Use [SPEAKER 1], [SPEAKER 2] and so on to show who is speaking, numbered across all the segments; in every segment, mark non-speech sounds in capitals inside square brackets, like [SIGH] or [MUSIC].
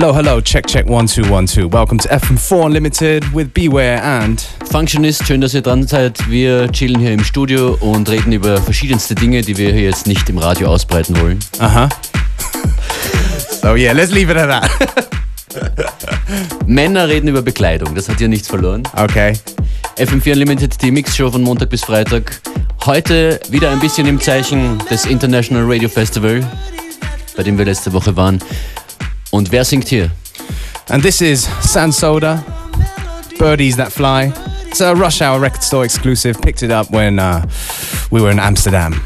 [SPEAKER 1] Hello, hello, check, check, one, two, one, two. Welcome to FM4 Unlimited with Beware and
[SPEAKER 2] Functionist, schön, dass ihr dran seid. Wir chillen hier im Studio und reden über verschiedenste Dinge, die wir hier jetzt nicht im Radio ausbreiten wollen.
[SPEAKER 1] Huh. [LAUGHS] so, yeah, let's leave it at that. [LAUGHS]
[SPEAKER 2] Männer reden über Bekleidung, das hat hier nichts verloren.
[SPEAKER 1] Okay.
[SPEAKER 2] FM4 Unlimited, die Mixshow von Montag bis Freitag. Heute wieder ein bisschen im Zeichen des International Radio Festival, bei dem wir letzte Woche waren. Und wer singt hier?
[SPEAKER 1] And this is San Soda, Birdies That Fly. It's a Rush Hour record store exclusive. Picked it up when uh, we were in Amsterdam.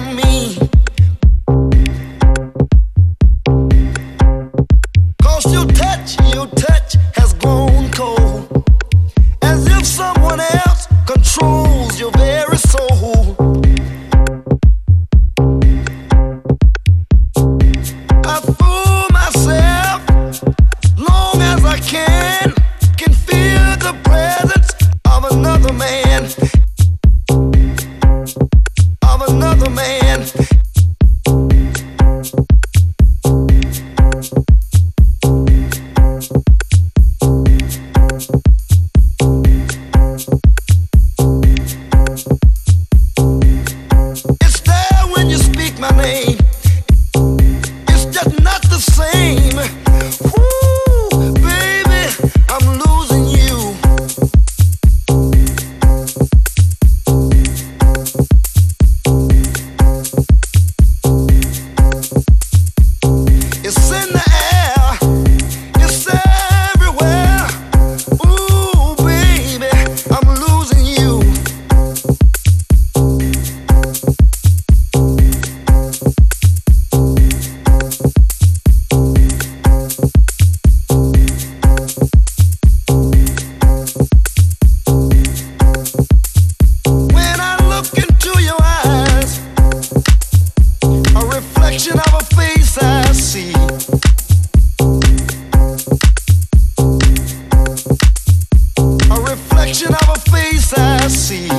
[SPEAKER 1] me.
[SPEAKER 2] see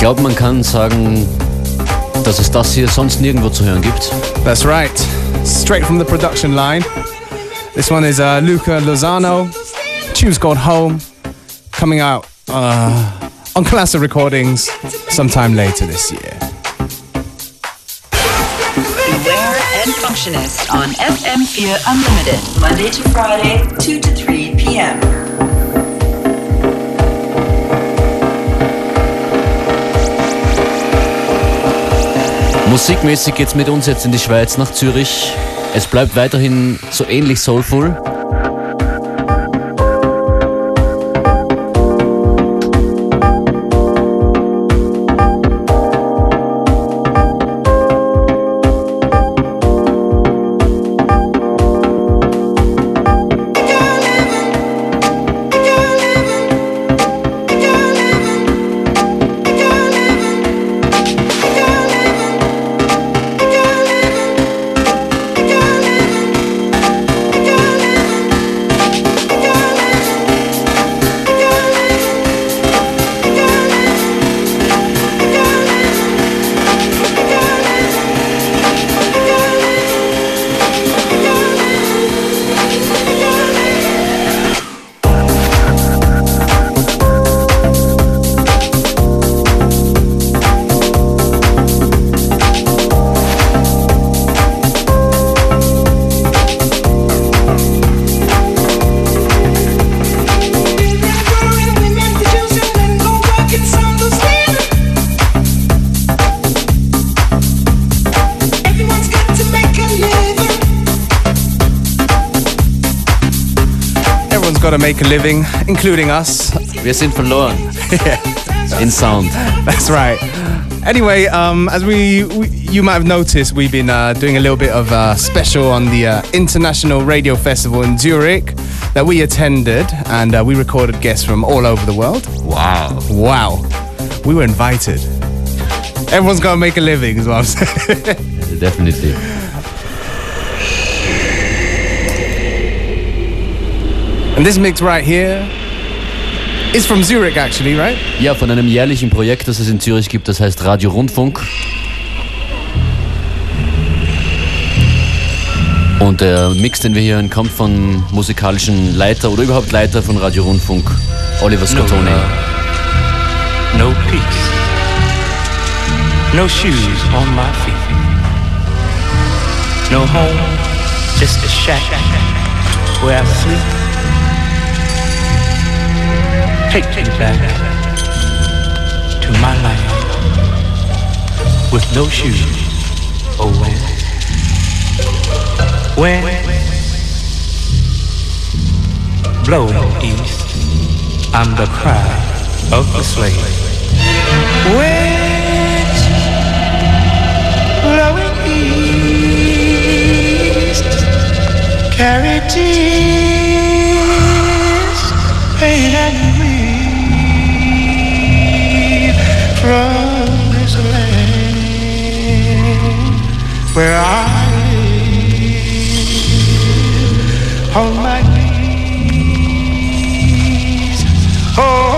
[SPEAKER 2] glaube, man kann sagen, dass es das hier sonst nirgendwo zu hören gibt.
[SPEAKER 1] That's right. Straight from the production line. This one is uh, Luca Lozano. Tune's called Home. Coming out uh, on Classic Recordings sometime later this year.
[SPEAKER 3] Beware and Functionist on FM4 Unlimited, Monday to Friday, 2 to 3 p.m.
[SPEAKER 2] Musikmäßig geht's mit uns jetzt in die Schweiz nach Zürich. Es bleibt weiterhin so ähnlich soulful.
[SPEAKER 1] Make a living, including us.
[SPEAKER 2] Wir sind verloren. [LAUGHS] In sound.
[SPEAKER 1] That's right. Anyway, um, as we, we, you might have noticed, we've been uh, doing a little bit of uh, special on the uh, International Radio Festival in Zurich that we attended, and uh, we recorded guests from all over the world.
[SPEAKER 2] Wow.
[SPEAKER 1] Wow, we were invited. Everyone's got to make a living, is what I'm saying.
[SPEAKER 2] Definitely.
[SPEAKER 1] And this mix right here is from Zurich, actually, right?
[SPEAKER 2] Ja, von einem jährlichen Projekt, das es in Zürich gibt, das heißt Radio Rundfunk. Und der Mix, den wir hier hören, kommt vom musikalischen Leiter oder überhaupt Leiter von Radio Rundfunk, Oliver Scottoni.
[SPEAKER 4] No peace. No shoes on my feet. No home, just a shack where I sleep. Take me back to my life with no shoes. Oh, when, when blowing east, I'm the cry of the slave. Winds blowing east, carry tears, pain and from this land where I live on my knees. Oh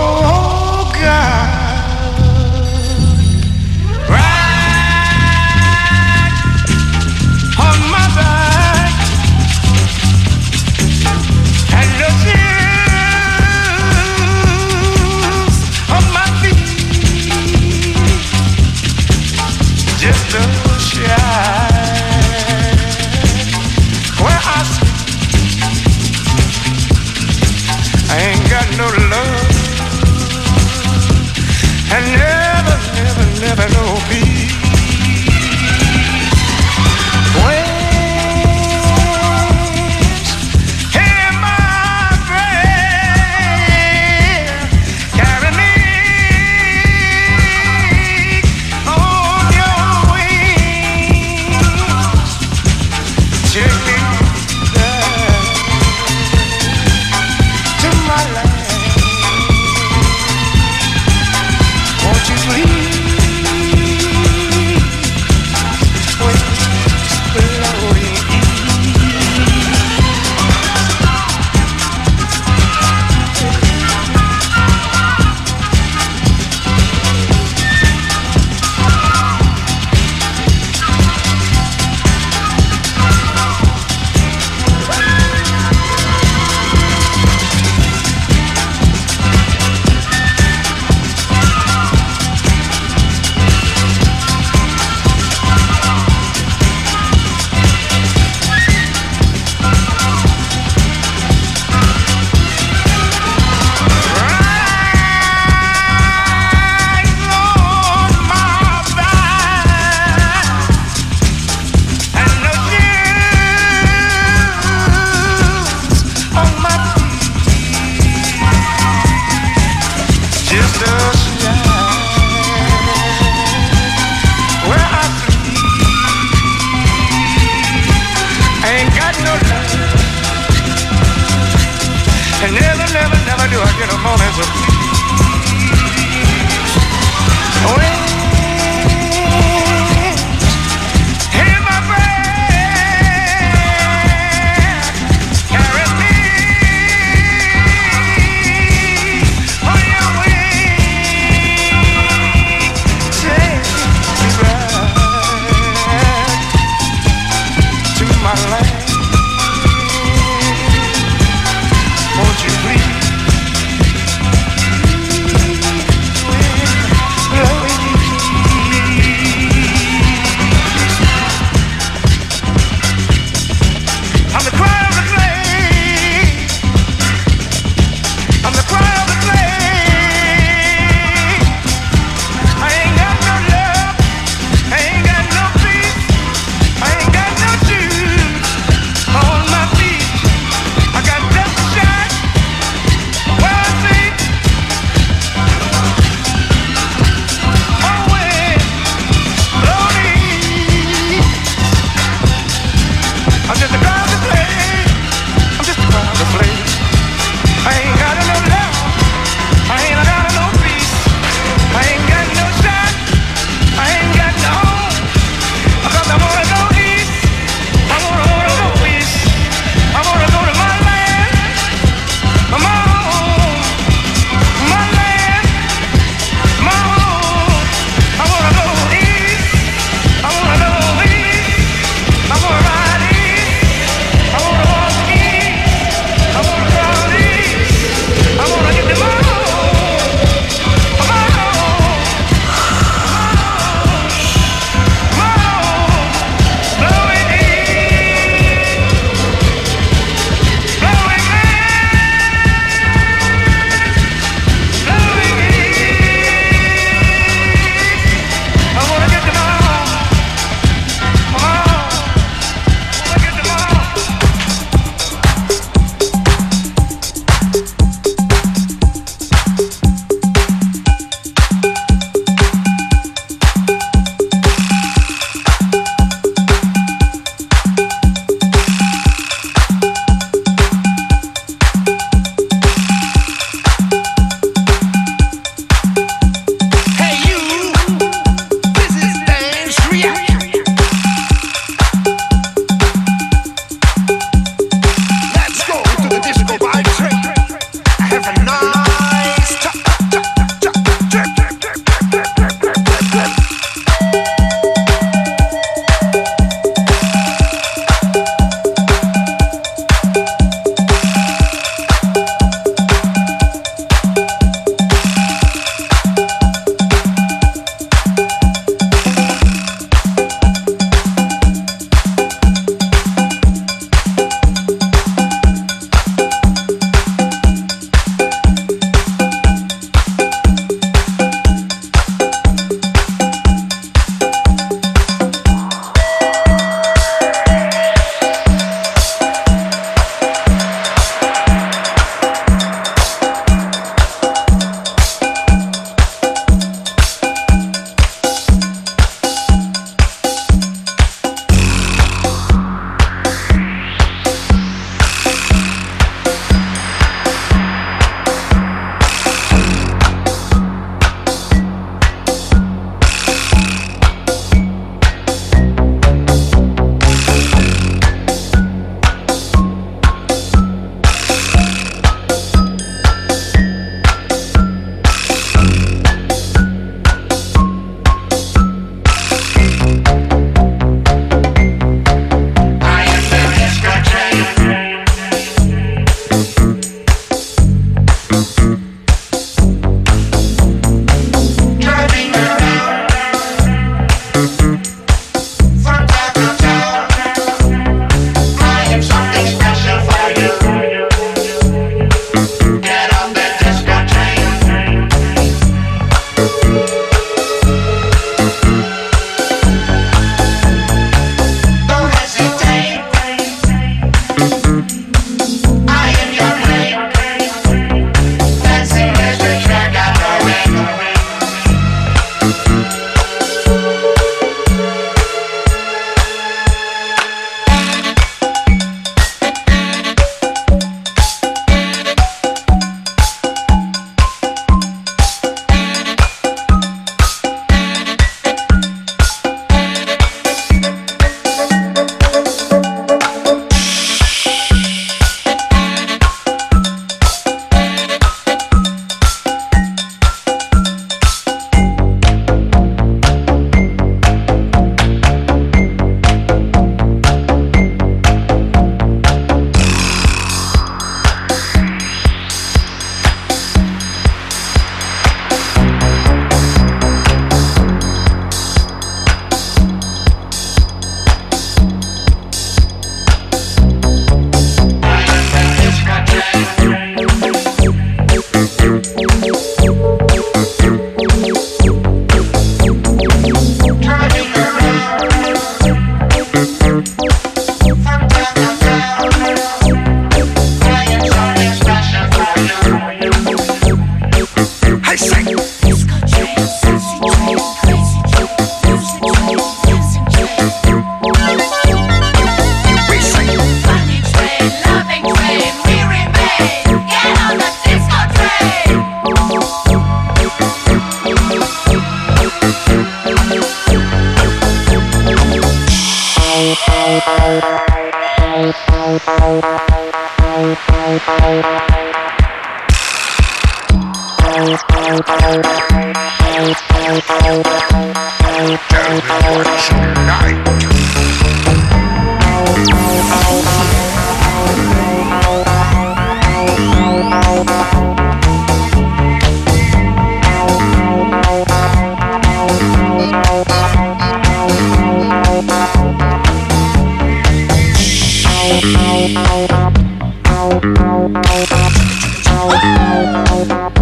[SPEAKER 5] Bye.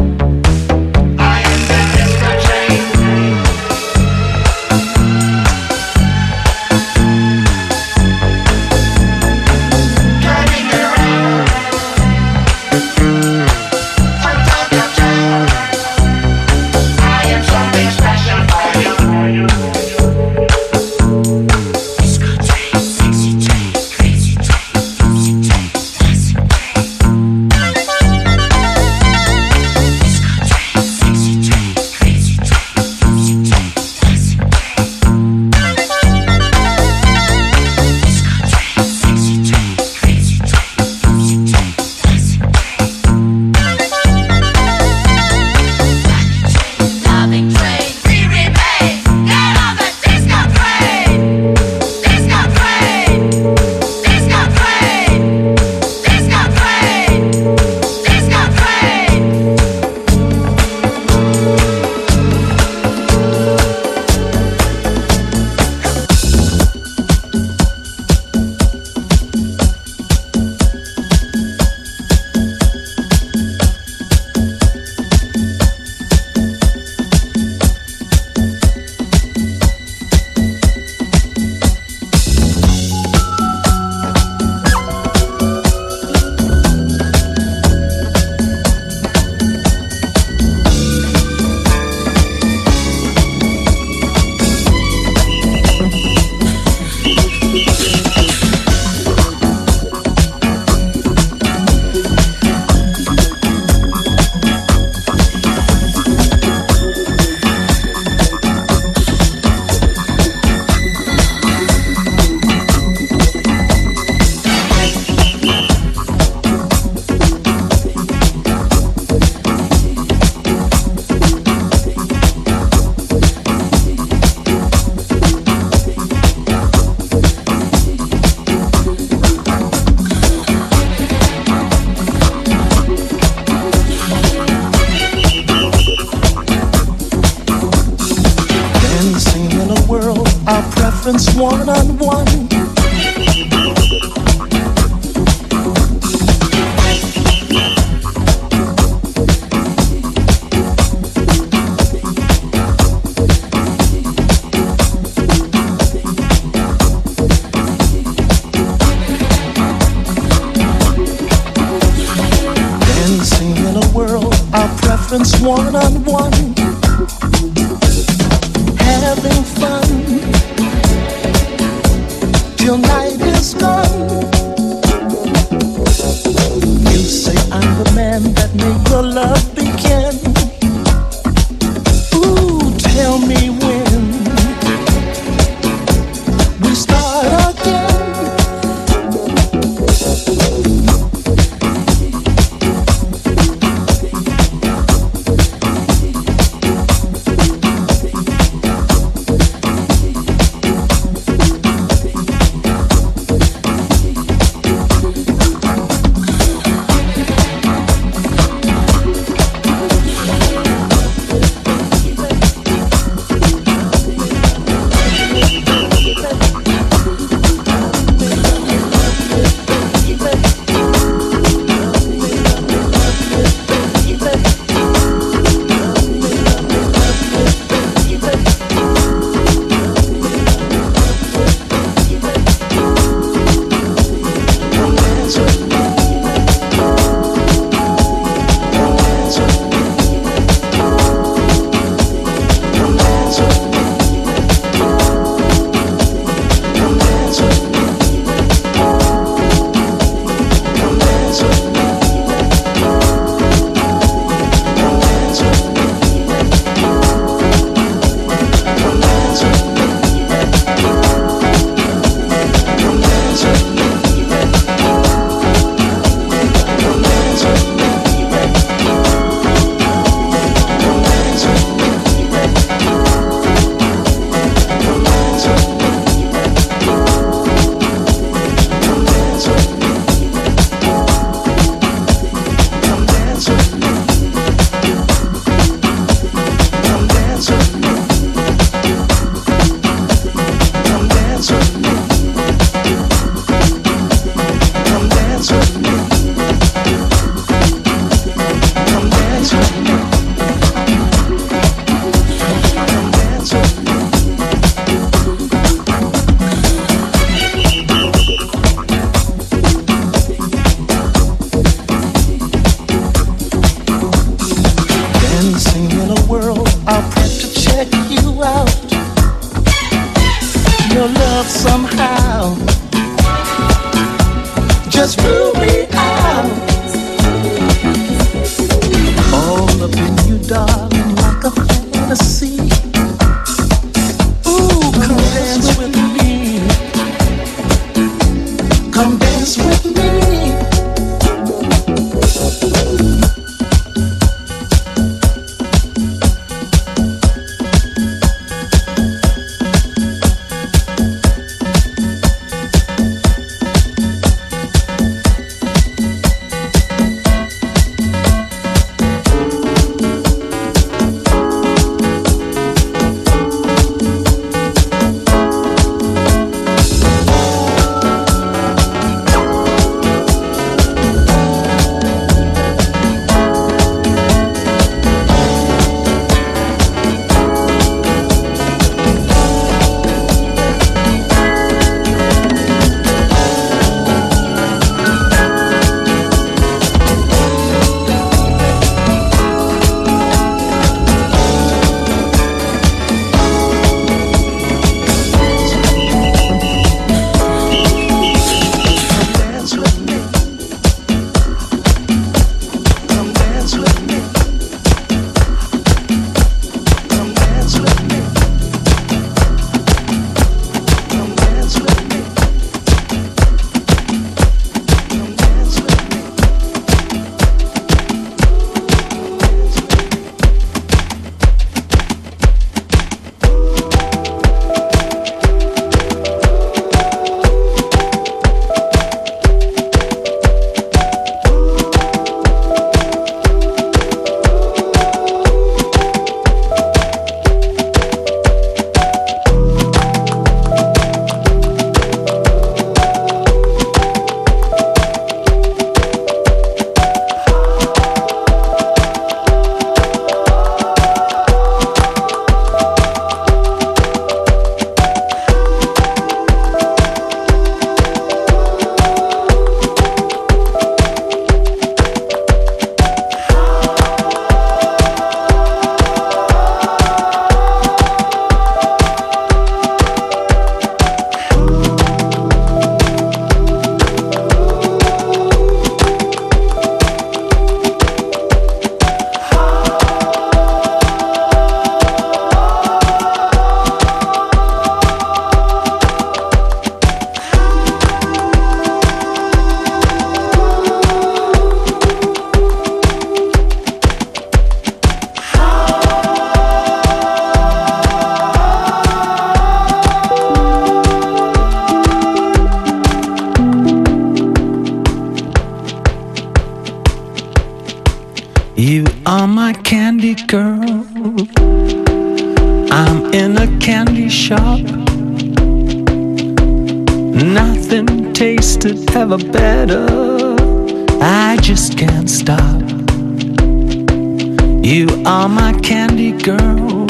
[SPEAKER 5] Are my candy girl.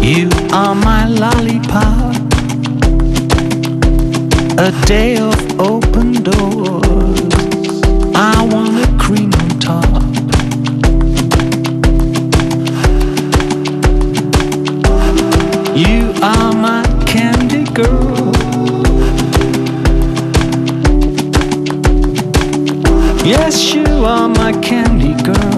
[SPEAKER 5] You are my lollipop. A day of open doors. I want a cream on top. You are my candy girl. Yes, you are my candy girl.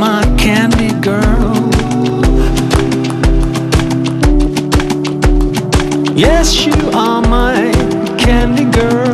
[SPEAKER 5] My candy girl. Yes, you are my candy girl.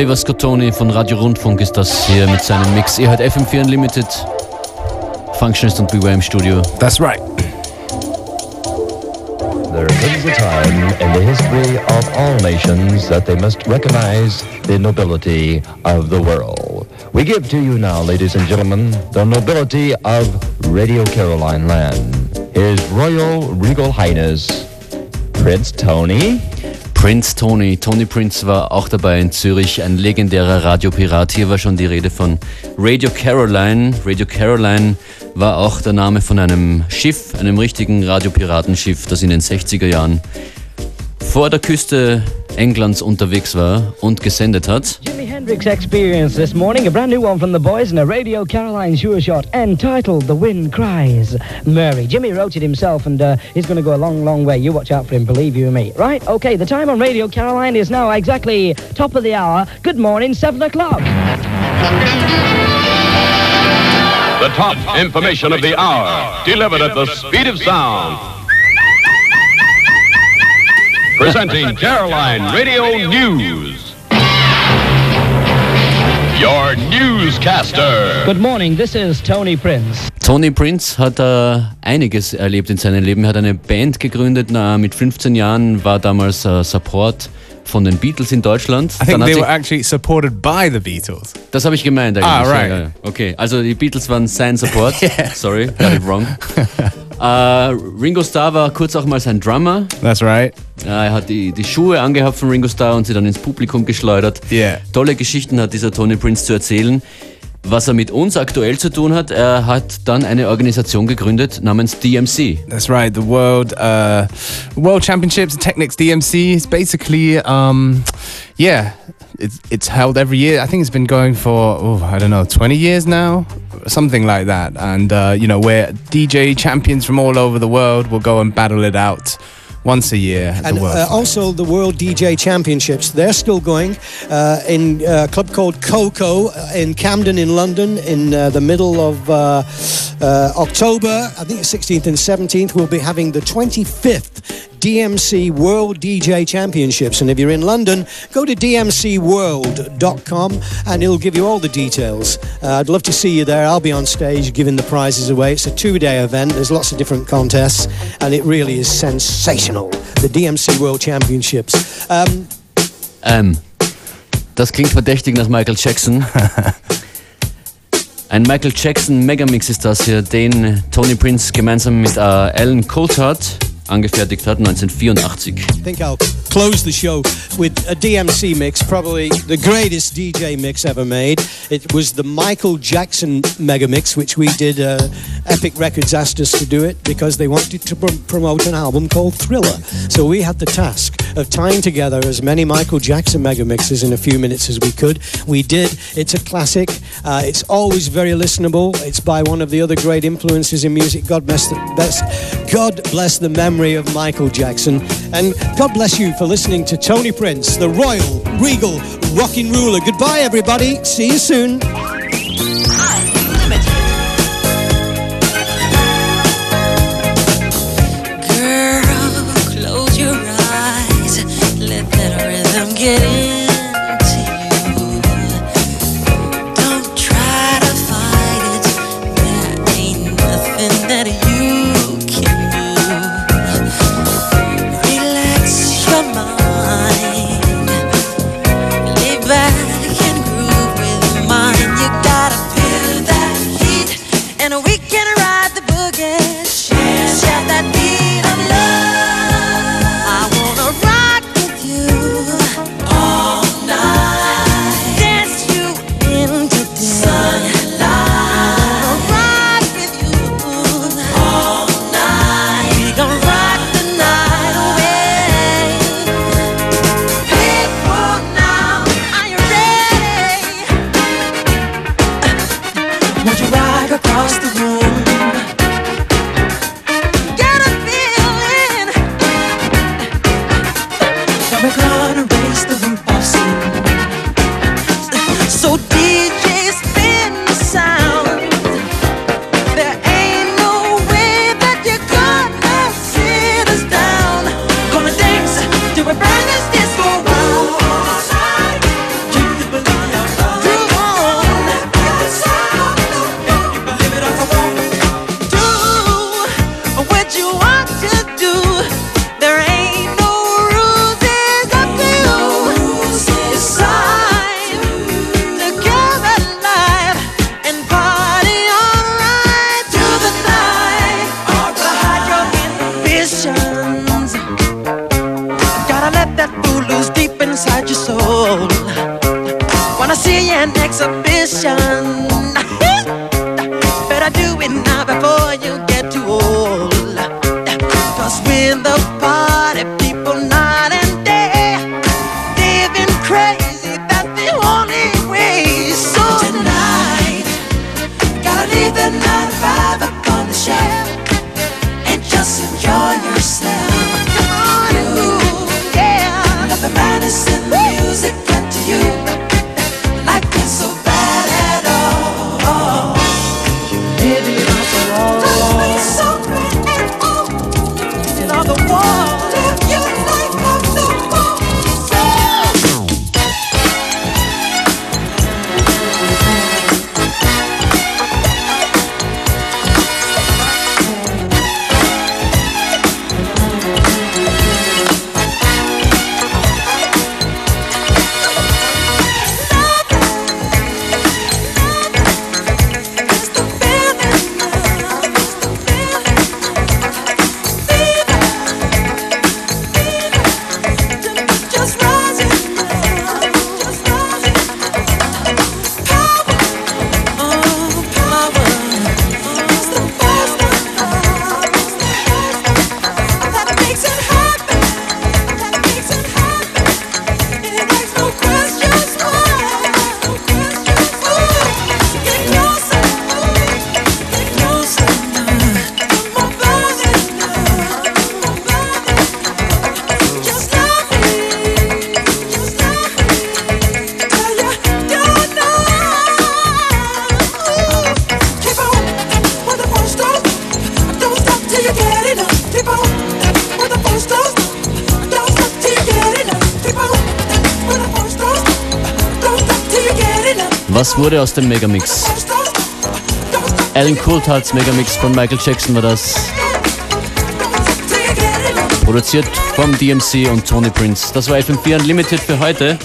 [SPEAKER 2] Oliver Scottoni von Radio Rundfunk ist das hier mit seinem Mix. Ihr hört FM4 Unlimited. Functionist und Beware im Studio.
[SPEAKER 1] That's right.
[SPEAKER 6] There comes a time in the history of all nations that they must recognize the nobility of the world. We give to you now, ladies and gentlemen, the nobility of Radio Caroline Land. His Royal Regal Highness, Prince Tony.
[SPEAKER 2] Prince Tony. Tony Prince war auch dabei in Zürich, ein legendärer Radiopirat. Hier war schon die Rede von Radio Caroline. Radio Caroline war auch der Name von einem Schiff, einem richtigen Radiopiratenschiff, das in den 60er Jahren vor der Küste Englands unterwegs war und gesendet hat.
[SPEAKER 7] Hendrix Experience this morning, a brand new one from the boys and a Radio Caroline sure shot entitled The Wind Cries Mary. Jimi wrote it himself and uh, he's going to go a long, long way. You watch out for him, believe you me. Right, okay, the time on Radio Caroline is now exactly top of the hour. Good morning, 7 o'clock.
[SPEAKER 8] The top information of the hour, delivered at the speed of sound. Presenting Caroline Radio News. Your newscaster.
[SPEAKER 7] Good morning, this is Tony Prince.
[SPEAKER 2] Tony Prince hat äh, einiges erlebt in seinem Leben. Er hat eine Band gegründet na, mit 15 Jahren, war damals äh, Support von den Beatles in Deutschland.
[SPEAKER 1] I think they were actually supported by the Beatles.
[SPEAKER 2] Das habe ich gemeint eigentlich.
[SPEAKER 1] Ah, right.
[SPEAKER 2] Ja. Okay, also die Beatles waren sein Support. [LAUGHS] Sorry, got it wrong. [LAUGHS] äh, Ringo Starr war kurz auch mal sein Drummer.
[SPEAKER 1] That's right.
[SPEAKER 2] Ja, er hat die, die Schuhe angehabt von Ringo Starr und sie dann ins Publikum geschleudert.
[SPEAKER 1] Yeah.
[SPEAKER 2] Tolle Geschichten hat dieser Tony Prince zu erzählen. Was er mit uns aktuell zu tun hat, er hat dann eine Organisation gegründet namens DMC.
[SPEAKER 1] That's right. The World uh, World Championships, Technics DMC. It's basically, um, yeah, it's it's held every year. I think it's been going for oh, I don't know, 20 years now, something like that. And uh, you know, where DJ champions from all over the world will go and battle it out once a year at
[SPEAKER 9] And
[SPEAKER 1] the
[SPEAKER 9] uh, also the World DJ Championships. They're still going uh, in a club called KOKO uh, in Camden in London in uh, the middle of uh, uh, October. I think it's 16th and 17th. We'll be having the 25th DMC World DJ Championships. And if you're in London, go to dmcworld.com and it'll give you all the details. Uh, I'd love to see you there. I'll be on stage giving the prizes away. It's a two day event, there's lots of different contests, and it really is sensational. The DMC World Championships. Um,
[SPEAKER 2] Ähm, das klingt verdächtig nach Michael Jackson. [LAUGHS] Ein Michael Jackson Megamix ist das hier, den Tony Prince gemeinsam mit äh, Alan Coulthard angefertigt hat, 1984.
[SPEAKER 9] I think I'll close the show with a DMC mix, probably the greatest DJ mix ever made. It was the Michael Jackson mega mix, which we did. Uh, Epic Records asked us to do it because they wanted to pr- promote an album called Thriller. So we had the task of tying together as many Michael Jackson mega mixes in a few minutes as we could. We did. It's a classic. Uh, it's always very listenable. It's by one of the other great influences in music. God bless the best. God bless the memory of Michael Jackson, and God bless you for listening to Tony Prince, the royal, regal, rocking ruler. Goodbye, everybody. See you soon.
[SPEAKER 2] wurde aus dem Megamix. Alan Coulthard's Megamix von Michael Jackson war das. Produziert vom DMC und Tony Prince. Das war FM4 Unlimited für heute.